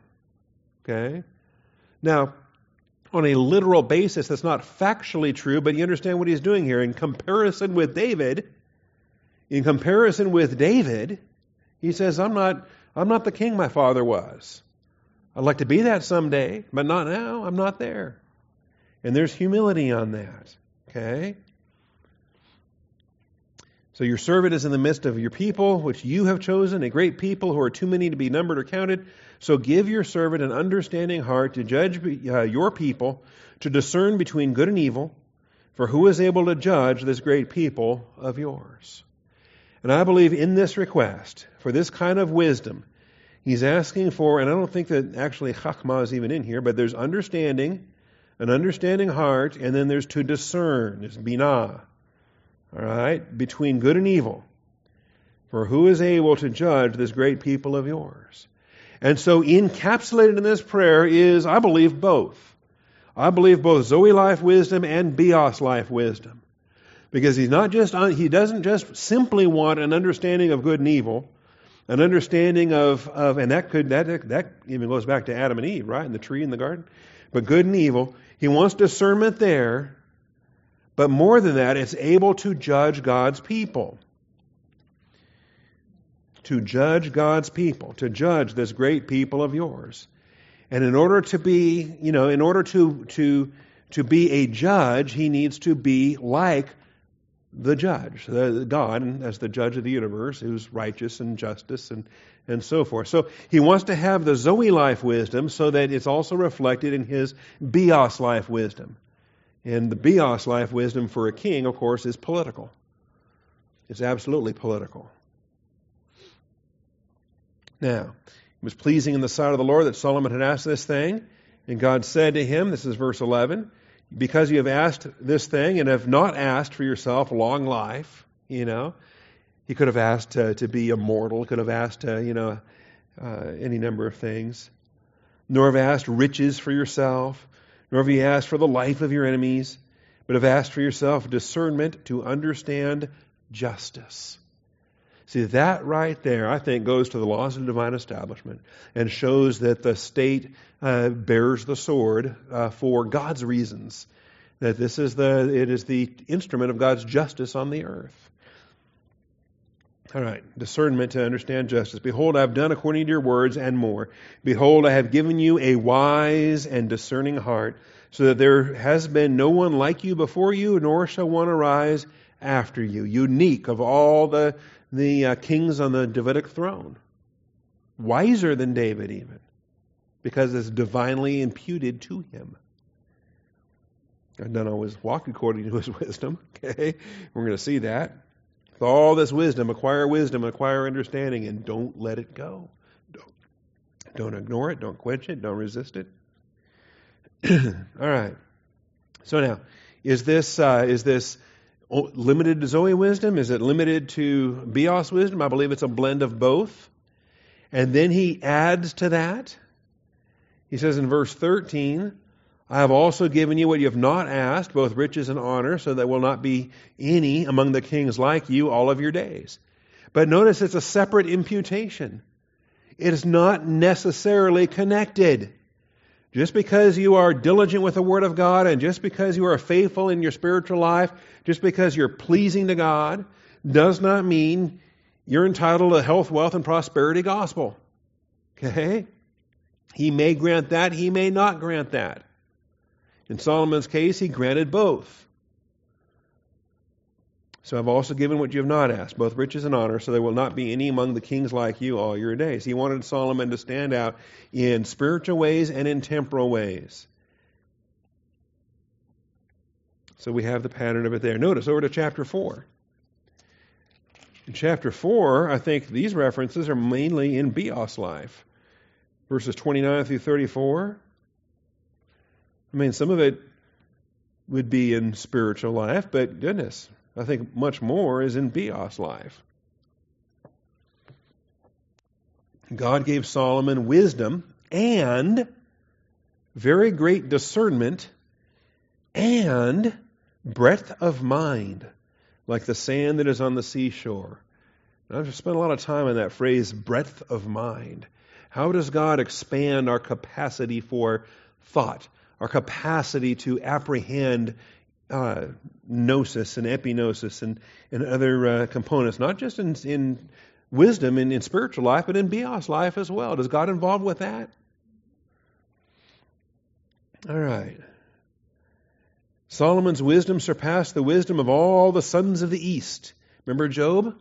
[SPEAKER 1] Okay? Now, on a literal basis, that's not factually true, but you understand what he's doing here. In comparison with David, in comparison with David, he says, I'm not, I'm not the king my father was. I'd like to be that someday, but not now. I'm not there. And there's humility on that. Okay? So your servant is in the midst of your people, which you have chosen, a great people who are too many to be numbered or counted. So give your servant an understanding heart to judge uh, your people, to discern between good and evil. For who is able to judge this great people of yours? And I believe in this request, for this kind of wisdom, he's asking for, and I don't think that actually chachma is even in here, but there's understanding, an understanding heart, and then there's to discern, there's binah all right, between good and evil. For who is able to judge this great people of yours? And so, encapsulated in this prayer is, I believe, both. I believe both Zoe life wisdom and Bios life wisdom. Because he's not just, uh, he doesn't just simply want an understanding of good and evil, an understanding of, of and that could, that, that even goes back to Adam and Eve, right? In the tree in the garden. But good and evil. He wants discernment there. But more than that, it's able to judge God's people. To judge God's people, to judge this great people of yours. And in order to be, you know, in order to, to, to be a judge, he needs to be like the judge, the, God as the judge of the universe, who's righteous and justice and, and so forth. So he wants to have the Zoe life wisdom so that it's also reflected in his Bios life wisdom. And the Bios life wisdom for a king, of course, is political. It's absolutely political. Now, it was pleasing in the sight of the Lord that Solomon had asked this thing. And God said to him, this is verse 11, because you have asked this thing and have not asked for yourself long life, you know, he could have asked to, be immortal, could have asked, you know, uh, any number of things, nor have asked riches for yourself, nor have you asked for the life of your enemies, but have asked for yourself discernment to understand justice. See, that right there, I think, goes to the laws of the divine establishment and shows that the state uh, bears the sword uh, for God's reasons. That this is the, it is the instrument of God's justice on the earth. All right, discernment to understand justice. Behold, I have done according to your words and more. Behold, I have given you a wise and discerning heart, so that there has been no one like you before you, nor shall one arise after you. Unique of all the the uh, kings on the Davidic throne. Wiser than David, even, because it's divinely imputed to him. And don't always walk according to his wisdom. Okay, we're going to see that. With all this wisdom, acquire wisdom, acquire understanding, and don't let it go. Don't, don't ignore it. Don't quench it. Don't resist it. all right. So now, is this uh, is this limited to Zoe wisdom? Is it limited to Bios wisdom? I believe it's a blend of both. And then he adds to that. He says in verse 13, I have also given you what you have not asked, both riches and honor, so that will not be any among the kings like you all of your days. But notice it's a separate imputation. It is not necessarily connected. Just because you are diligent with the Word of God and just because you are faithful in your spiritual life, just because you're pleasing to God, does not mean you're entitled to health, wealth, and prosperity gospel. Okay? He may grant that, he may not grant that. In Solomon's case, he granted both. So I've also given what you have not asked, both riches and honor, so there will not be any among the kings like you all your days. He wanted Solomon to stand out in spiritual ways and in temporal ways. So we have the pattern of it there. Notice over to chapter 4. In chapter 4, I think these references are mainly in Bios life. Verses 29 through 34. I mean, some of it would be in spiritual life, but goodness, I think much more is in Bios' life. God gave Solomon wisdom and very great discernment and breadth of mind, like the sand that is on the seashore. And I've spent a lot of time on that phrase, breadth of mind. How does God expand our capacity for thought, our capacity to apprehend uh, gnosis and epignosis and, and other uh, components, not just in, in wisdom and in spiritual life, but in bios life as well. Does God involve with that? All right. Solomon's wisdom surpassed the wisdom of all the sons of the East. Remember Job?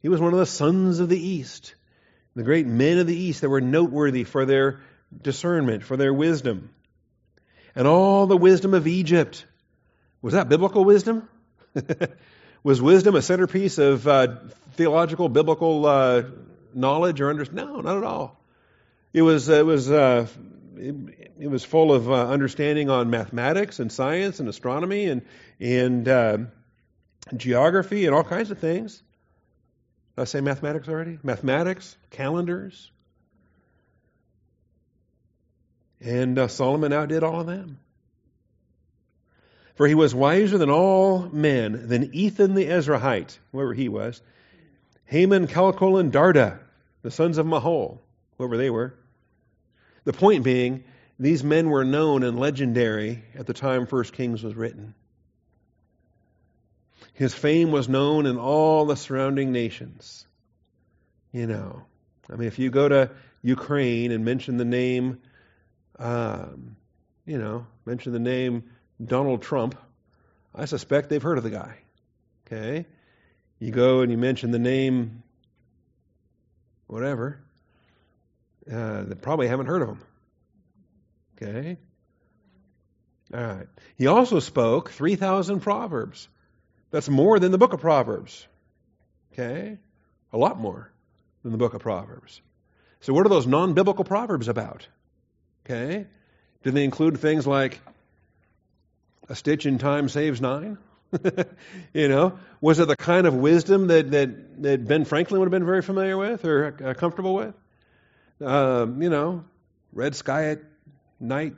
[SPEAKER 1] He was one of the sons of the East. The great men of the East that were noteworthy for their discernment, for their wisdom. And all the wisdom of Egypt. Was that biblical wisdom? was wisdom a centerpiece of uh, theological, biblical uh, knowledge or understanding? No, not at all. It was, it was, uh, it, it, was full of uh, understanding on mathematics and science and astronomy and, and uh, geography and all kinds of things. Did I say mathematics already? Mathematics, calendars. And uh, Solomon outdid all of them. For he was wiser than all men, than Ethan the Ezrahite, whoever he was, Heman, Calcol, and Darda, the sons of Mahol, whoever they were. The point being, these men were known and legendary at the time First Kings was written. His fame was known in all the surrounding nations. You know, I mean, if you go to Ukraine and mention the name, um, you know, mention the name Donald Trump, I suspect they've heard of the guy. Okay? You go and you mention the name, whatever, uh, they probably haven't heard of him. Okay? All right. He also spoke 3,000 proverbs. That's more than the book of Proverbs. Okay? A lot more than the book of Proverbs. So, what are those non biblical proverbs about? Okay? Do they include things like a stitch in time saves nine? you know, was it the kind of wisdom that, that, that Ben Franklin would have been very familiar with or uh, comfortable with? Um, you know, red sky at night,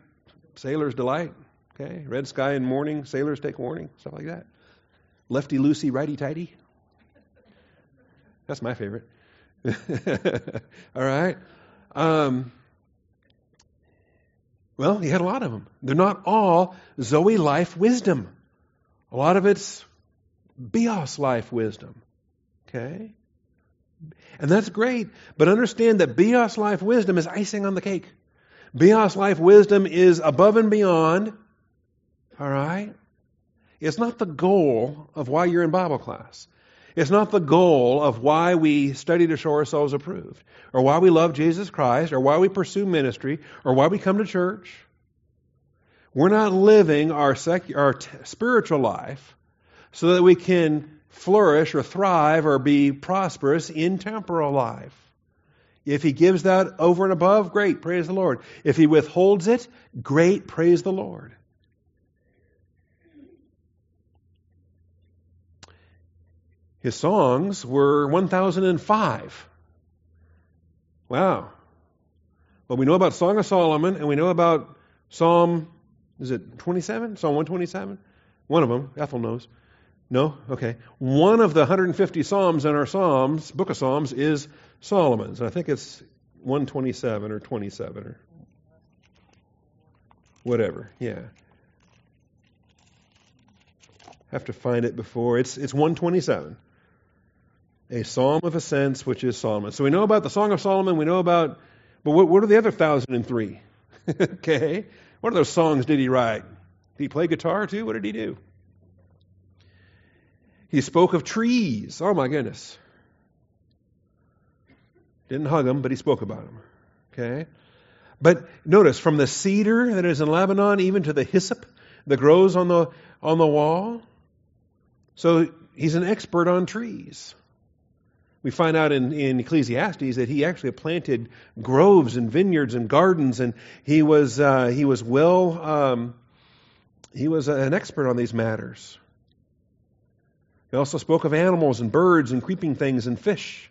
[SPEAKER 1] sailor's delight. Okay, red sky in morning, sailors take warning, stuff like that. Lefty loosey, righty tighty. That's my favorite. All right. Um, well, he had a lot of them. They're not all Zoe life wisdom. A lot of it's Bios life wisdom. Okay? And that's great. But understand that Bios life wisdom is icing on the cake. Bios life wisdom is above and beyond. All right? It's not the goal of why you're in Bible class. It's not the goal of why we study to show ourselves approved, or why we love Jesus Christ, or why we pursue ministry, or why we come to church. We're not living our, sec- our t- spiritual life so that we can flourish or thrive or be prosperous in temporal life. If he gives that over and above, great, praise the Lord. If he withholds it, great, praise the Lord. His songs were 1,005. Wow. Well, we know about Song of Solomon, and we know about Psalm, is it 27? Psalm 127? One of them. Ethel knows. No? Okay. One of the 150 Psalms in our Psalms, Book of Psalms, is Solomon's. I think it's 127 or 27 or whatever. Yeah. Have to find it before. It's, it's 127 a psalm of ascents, which is Solomon. So we know about the Song of Solomon. We know about, but what, what are the other thousand and three? okay, what those songs did he write? Did he play guitar too? What did he do? He spoke of trees. Oh my goodness. Didn't hug them, but he spoke about them. Okay? But notice, from the cedar that is in Lebanon, even to the hyssop that grows on the, on the wall. So he's an expert on trees. We find out in, in Ecclesiastes that he actually planted groves and vineyards and gardens, and he was uh, he was well um, he was an expert on these matters. He also spoke of animals and birds and creeping things and fish.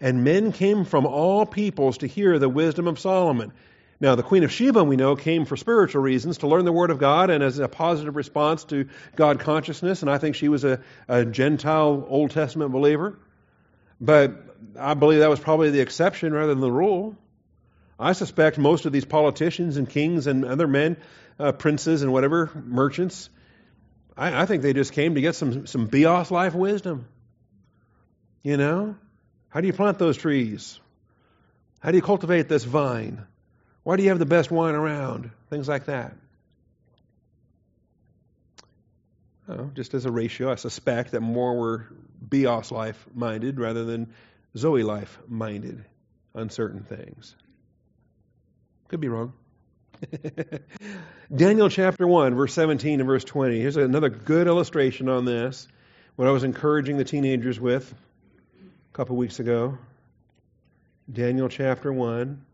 [SPEAKER 1] And men came from all peoples to hear the wisdom of Solomon. Now, the Queen of Sheba, we know, came for spiritual reasons to learn the Word of God and as a positive response to God consciousness, and I think she was a, a Gentile Old Testament believer. But I believe that was probably the exception rather than the rule. I suspect most of these politicians and kings and other men, uh, princes and whatever, merchants, I, I, think they just came to get some, some bios life wisdom. You know? How do you plant those trees? How do you cultivate this vine? Why do you have the best wine around? Things like that. Oh, just as a ratio, I suspect that more were Bios life minded rather than Zoe life minded on certain things. Could be wrong. Daniel chapter 1, verse 17 and verse 20. Here's another good illustration on this. What I was encouraging the teenagers with a couple weeks ago. Daniel chapter 1.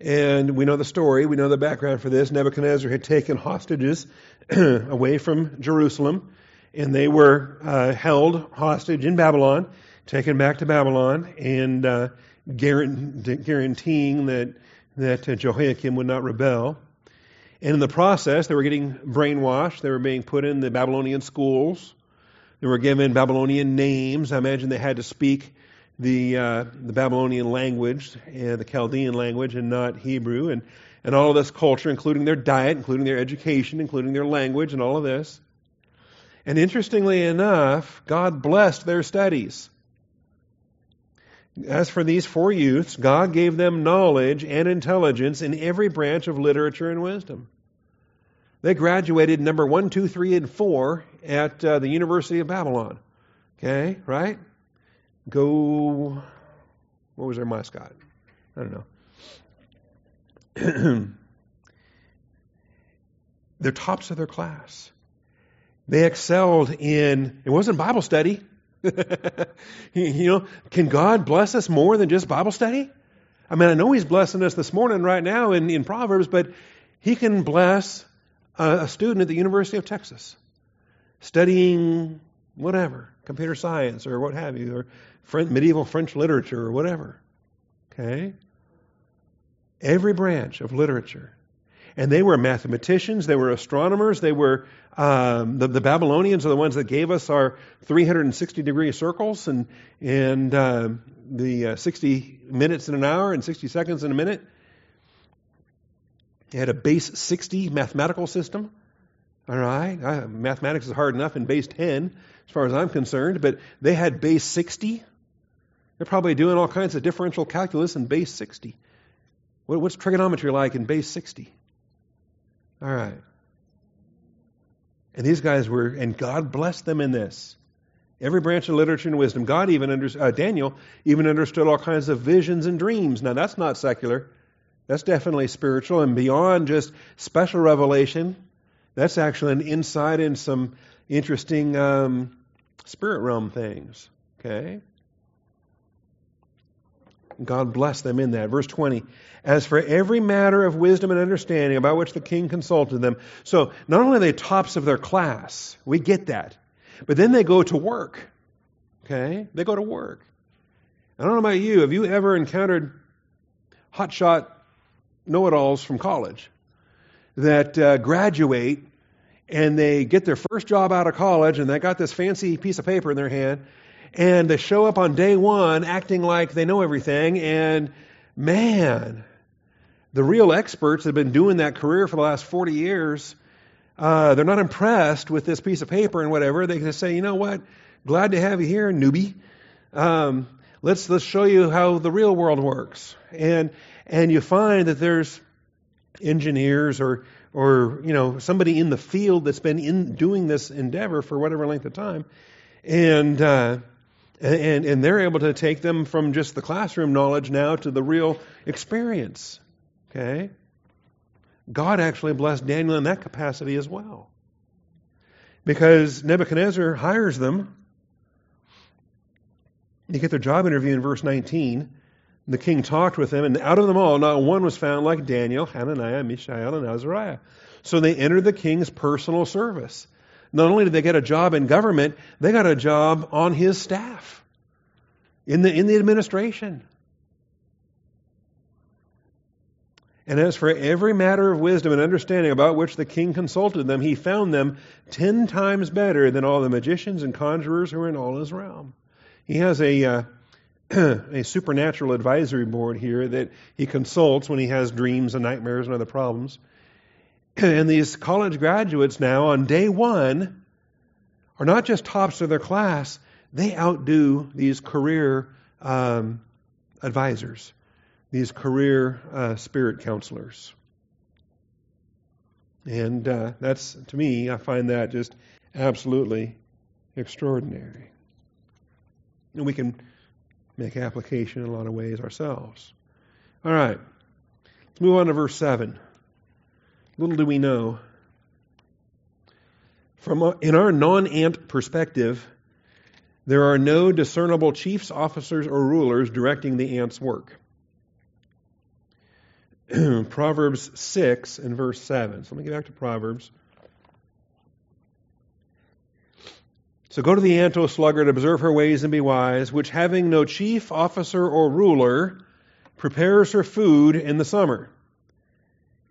[SPEAKER 1] And we know the story, we know the background for this. Nebuchadnezzar had taken hostages away from Jerusalem, and they were uh, held hostage in Babylon taken back to Babylon and uh, guaranteeing that, that uh, Jehoiakim would not rebel. And in the process, they were getting brainwashed. They were being put in the Babylonian schools. They were given Babylonian names. I imagine they had to speak the, uh, the Babylonian language, uh, the Chaldean language, and not Hebrew. And, and all of this culture, including their diet, including their education, including their language, and all of this. And interestingly enough, God blessed their studies. As for these four youths, God gave them knowledge and intelligence in every branch of literature and wisdom. They graduated number one, two, three, and four at uh, the University of Babylon. Okay, right? Go. What was their mascot? I don't know. They're tops of their class. They excelled in, it wasn't Bible study. you know, can God bless us more than just Bible study? I mean, I know He's blessing us this morning right now in, in Proverbs, but He can bless a, a student at the University of Texas studying whatever, computer science or what have you, or French, medieval French literature or whatever. Okay? Every branch of literature. And they were mathematicians, they were astronomers, they were um, the, the, Babylonians are the ones that gave us our 360 degree circles and and uh, the uh, 60 minutes in an hour and 60 seconds in a minute. They had a base 60 mathematical system. All right, I, mathematics is hard enough in base 10 as far as I'm concerned, but they had base 60. They're probably doing all kinds of differential calculus in base 60. What, what's trigonometry like in base 60? All right. And these guys were, and God blessed them in this. Every branch of literature and wisdom. God even under, uh, Daniel even understood all kinds of visions and dreams. Now that's not secular. That's definitely spiritual and beyond just special revelation. That's actually an insight in some interesting um, spirit realm things. Okay? God bless them in that. Verse 20. As for every matter of wisdom and understanding about which the king consulted them. So, not only are they tops of their class, we get that, but then they go to work. Okay? They go to work. I don't know about you. Have you ever encountered hotshot know it alls from college that uh, graduate and they get their first job out of college and they got this fancy piece of paper in their hand and they show up on day one acting like they know everything, and man, the real experts have been doing that career for the last 40 years. Uh, they're not impressed with this piece of paper and whatever. They can say, you know what? Glad to have you here, newbie. Um, let's let's show you how the real world works. And and you find that there's engineers or or you know somebody in the field that's been in doing this endeavor for whatever length of time, and uh, and, and they're able to take them from just the classroom knowledge now to the real experience. Okay? God actually blessed Daniel in that capacity as well. Because Nebuchadnezzar hires them. They get their job interview in verse 19. The king talked with them, and out of them all, not one was found like Daniel, Hananiah, Mishael, and Azariah. So they entered the king's personal service. Not only did they get a job in government, they got a job on his staff in the, in the administration. And as for every matter of wisdom and understanding about which the king consulted them, he found them ten times better than all the magicians and conjurers who were in all his realm. He has a, uh, a supernatural advisory board here that he consults when he has dreams and nightmares and other problems. and these college graduates now on day one are not just tops of their class, they outdo these career um, advisors, these career uh, spirit counselors. And uh, that's, to me, I find that just absolutely extraordinary. And we can make application in a lot of ways ourselves. All right, let's move on to verse 7. Little do we know. From a, in our non-ant perspective, there are no discernible chiefs, officers, or rulers directing the ant's work. Proverbs 6 and verse 7. So let me get back to Proverbs. So go to the ant, O sluggard, observe her ways and be wise, which having no chief, officer, or ruler, prepares her food in the summer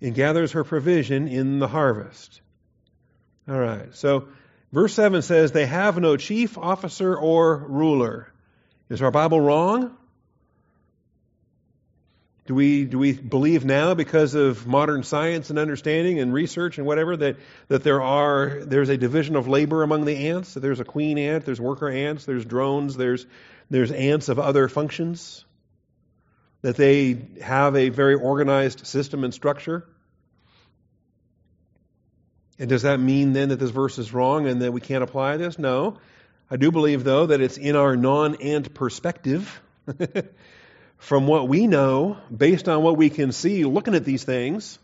[SPEAKER 1] and gathers her provision in the harvest. All right, so verse 7 says, They have no chief, officer, or ruler. Is our Bible wrong? Do we, do we believe now, because of modern science and understanding and research and whatever, that, that there are, there's a division of labor among the ants? That there's a queen ant, there's worker ants, there's drones, there's, there's ants of other functions? That they have a very organized system and structure? And does that mean then that this verse is wrong and that we can't apply this? No. I do believe, though, that it's in our non ant perspective. from what we know, based on what we can see looking at these things,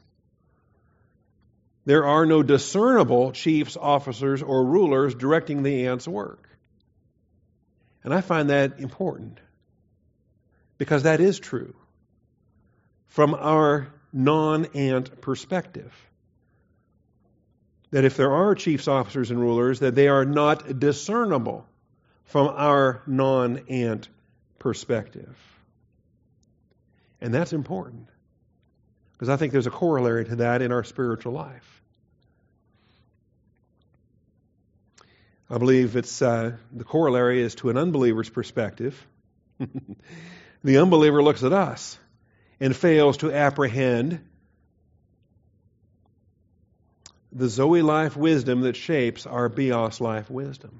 [SPEAKER 1] there are no discernible chiefs, officers, or rulers directing the ant's work. And I find that important because that is true from our non ant perspective. That if there are chiefs, officers, and rulers, that they are not discernible from our non ant perspective. And that's important. Because I think there's a corollary to that in our spiritual life. I believe it's uh, the corollary is to an unbeliever's perspective. the unbeliever looks at us and fails to apprehend the Zoe life wisdom that shapes our Bios life wisdom.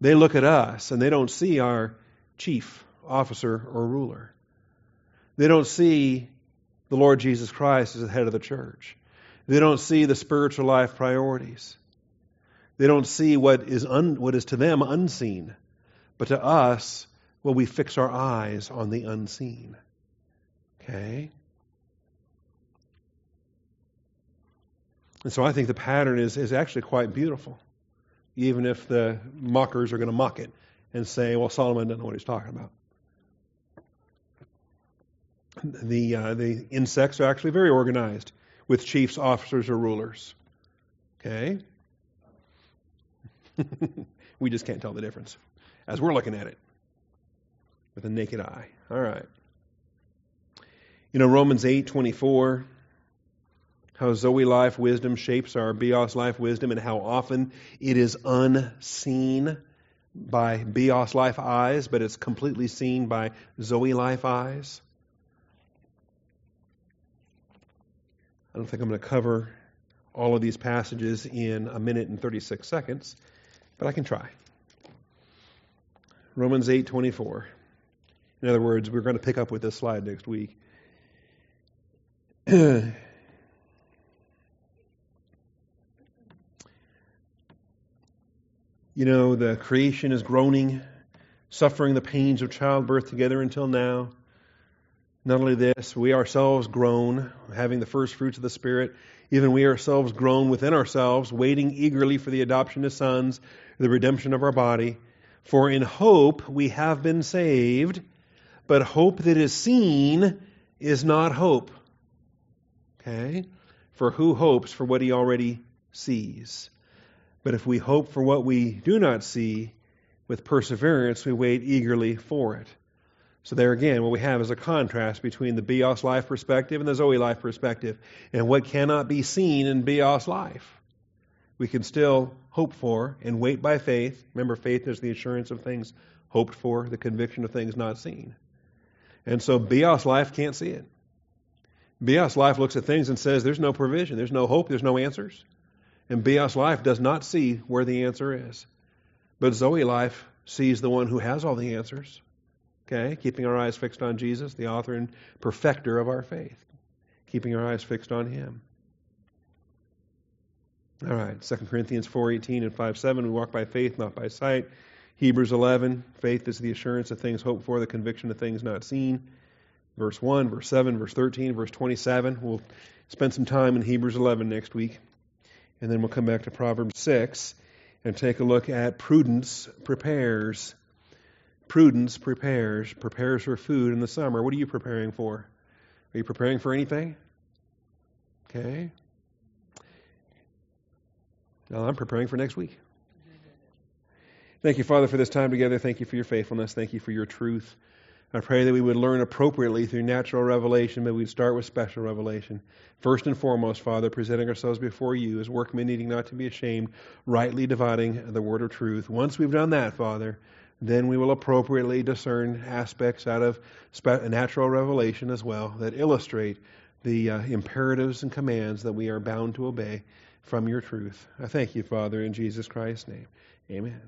[SPEAKER 1] They look at us and they don't see our chief, officer, or ruler. They don't see the Lord Jesus Christ as the head of the church. They don't see the spiritual life priorities. They don't see what is, un, what is to them unseen. But to us, well, we fix our eyes on the unseen. Okay? And so I think the pattern is, is actually quite beautiful, even if the mockers are going to mock it and say, well, Solomon doesn't know what he's talking about the, uh, the insects are actually very organized with chiefs, officers, or rulers. Okay? we just can't tell the difference as we're looking at it with a naked eye. All right. You know, Romans 8 24, how Zoe life wisdom shapes our Bios life wisdom, and how often it is unseen by Bios life eyes, but it's completely seen by Zoe life eyes. I don't think I'm going to cover all of these passages in a minute and 36 seconds, but I can try. Romans 8:24. In other words, we're going to pick up with this slide next week. you know, the creation is groaning, suffering the pains of childbirth together until now. Not only this, we ourselves groan, having the first fruits of the Spirit. Even we ourselves groan within ourselves, waiting eagerly for the adoption as sons, the redemption of our body. For in hope we have been saved, but hope that is seen is not hope. Okay? For who hopes for what he already sees? But if we hope for what we do not see, with perseverance we wait eagerly for it. So there again, what we have is a contrast between the Bios life perspective and the Zoe life perspective, and what cannot be seen in Bios life. We can still hope for and wait by faith. Remember, faith is the assurance of things hoped for, the conviction of things not seen. And so Bios life can't see it. Bios life looks at things and says there's no provision, there's no hope, there's no answers. And Bios life does not see where the answer is. But Zoe life sees the one who has all the answers. Okay, keeping our eyes fixed on Jesus, the author and perfecter of our faith. Keeping our eyes fixed on him. All right, 2 Corinthians 4:18 and 5:7 we walk by faith not by sight. Hebrews 11, faith is the assurance of things hoped for, the conviction of things not seen. Verse 1, verse 7, verse 13, verse 27. We'll spend some time in Hebrews 11 next week. And then we'll come back to Proverbs 6 and take a look at prudence prepares Prudence prepares, prepares for food in the summer. What are you preparing for? Are you preparing for anything? Okay. Well, I'm preparing for next week. Thank you, Father, for this time together. Thank you for your faithfulness. Thank you for your truth. I pray that we would learn appropriately through natural revelation, but we'd start with special revelation. First and foremost, Father, presenting ourselves before you as workmen needing not to be ashamed, rightly dividing the word of truth. Once we've done that, Father, then we will appropriately discern aspects out of natural revelation as well that illustrate the uh, imperatives and commands that we are bound to obey from your truth. I thank you, Father, in Jesus Christ's name. Amen.